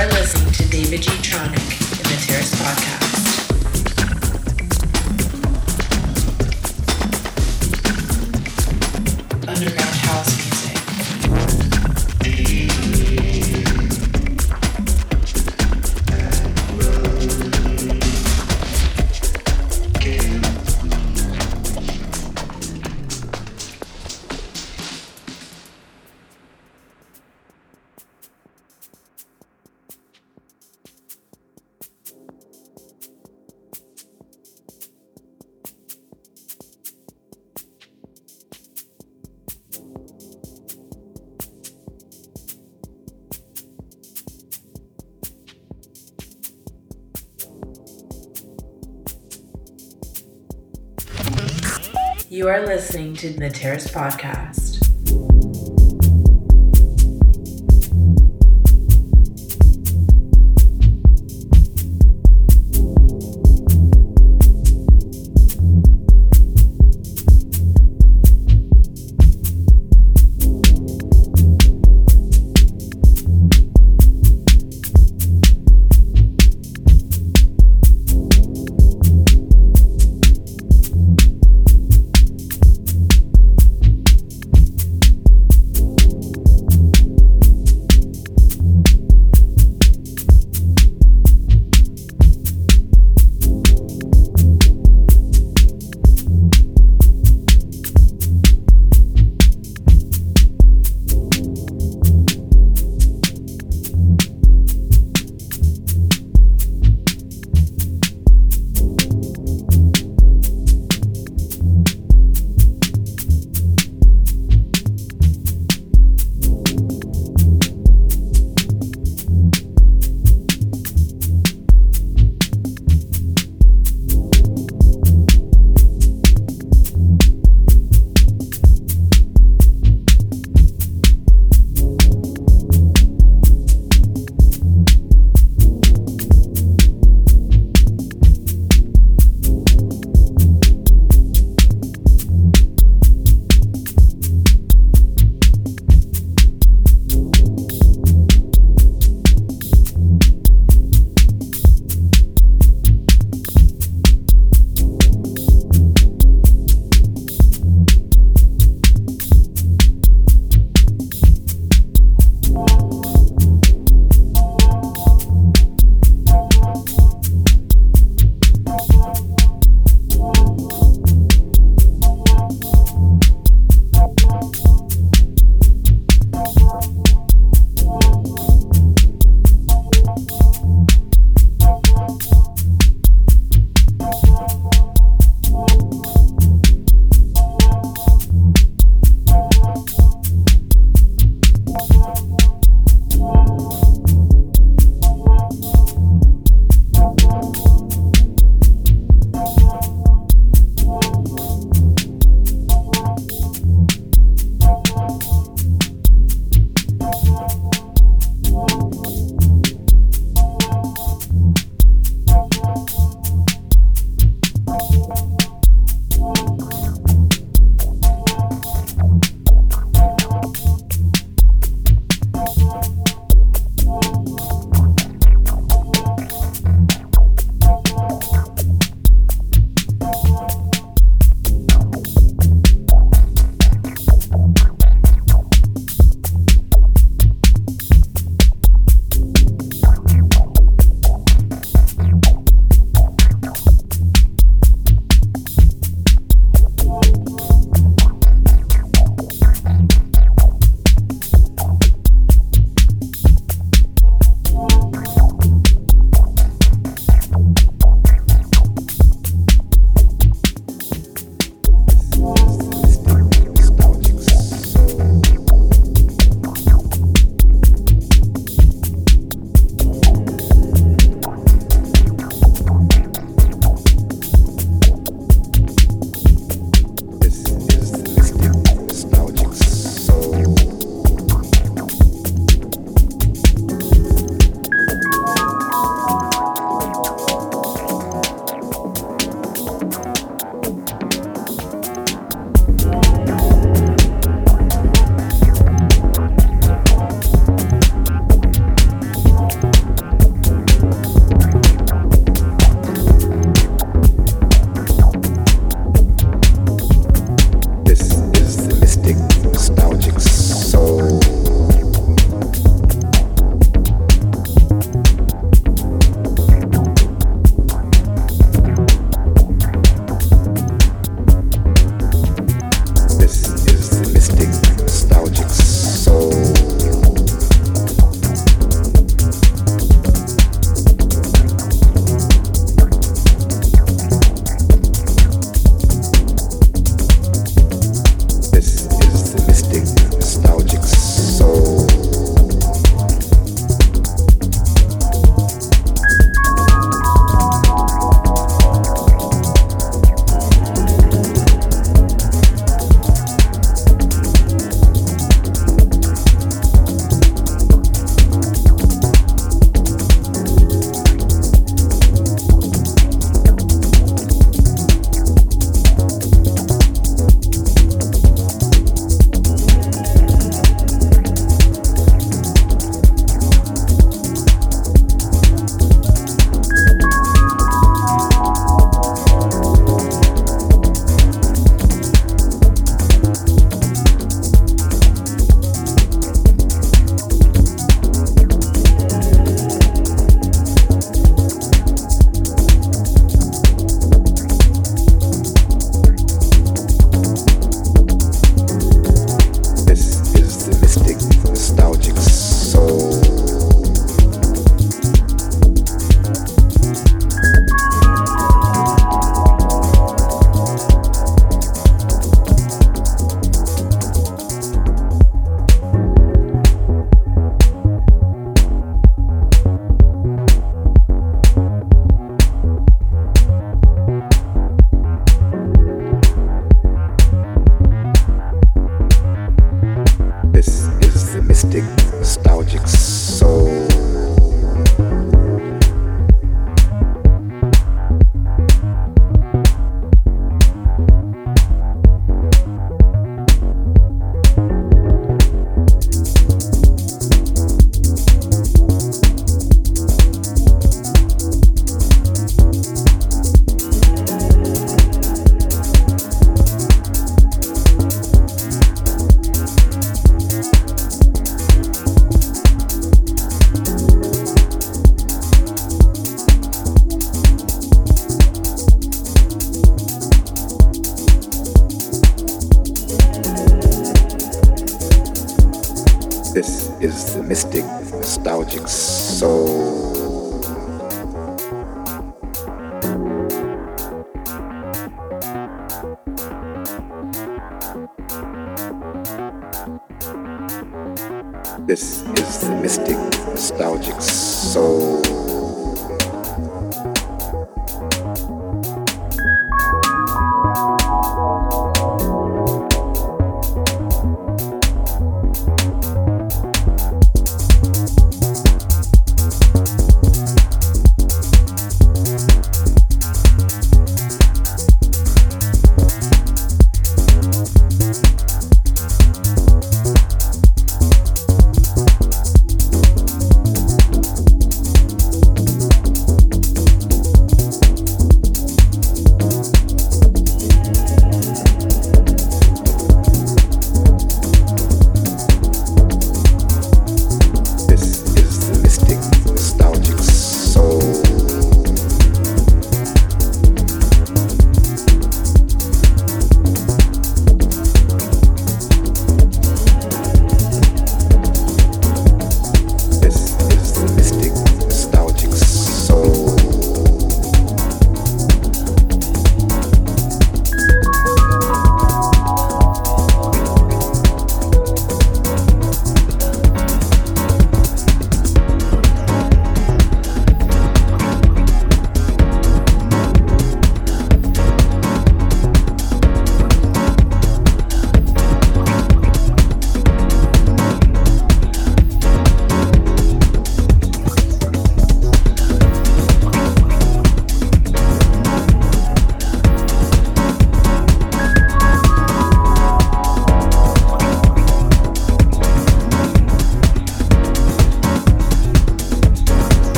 are listening to David G. Tronic, the Terrace Podcast. listening to the Terrace Podcast.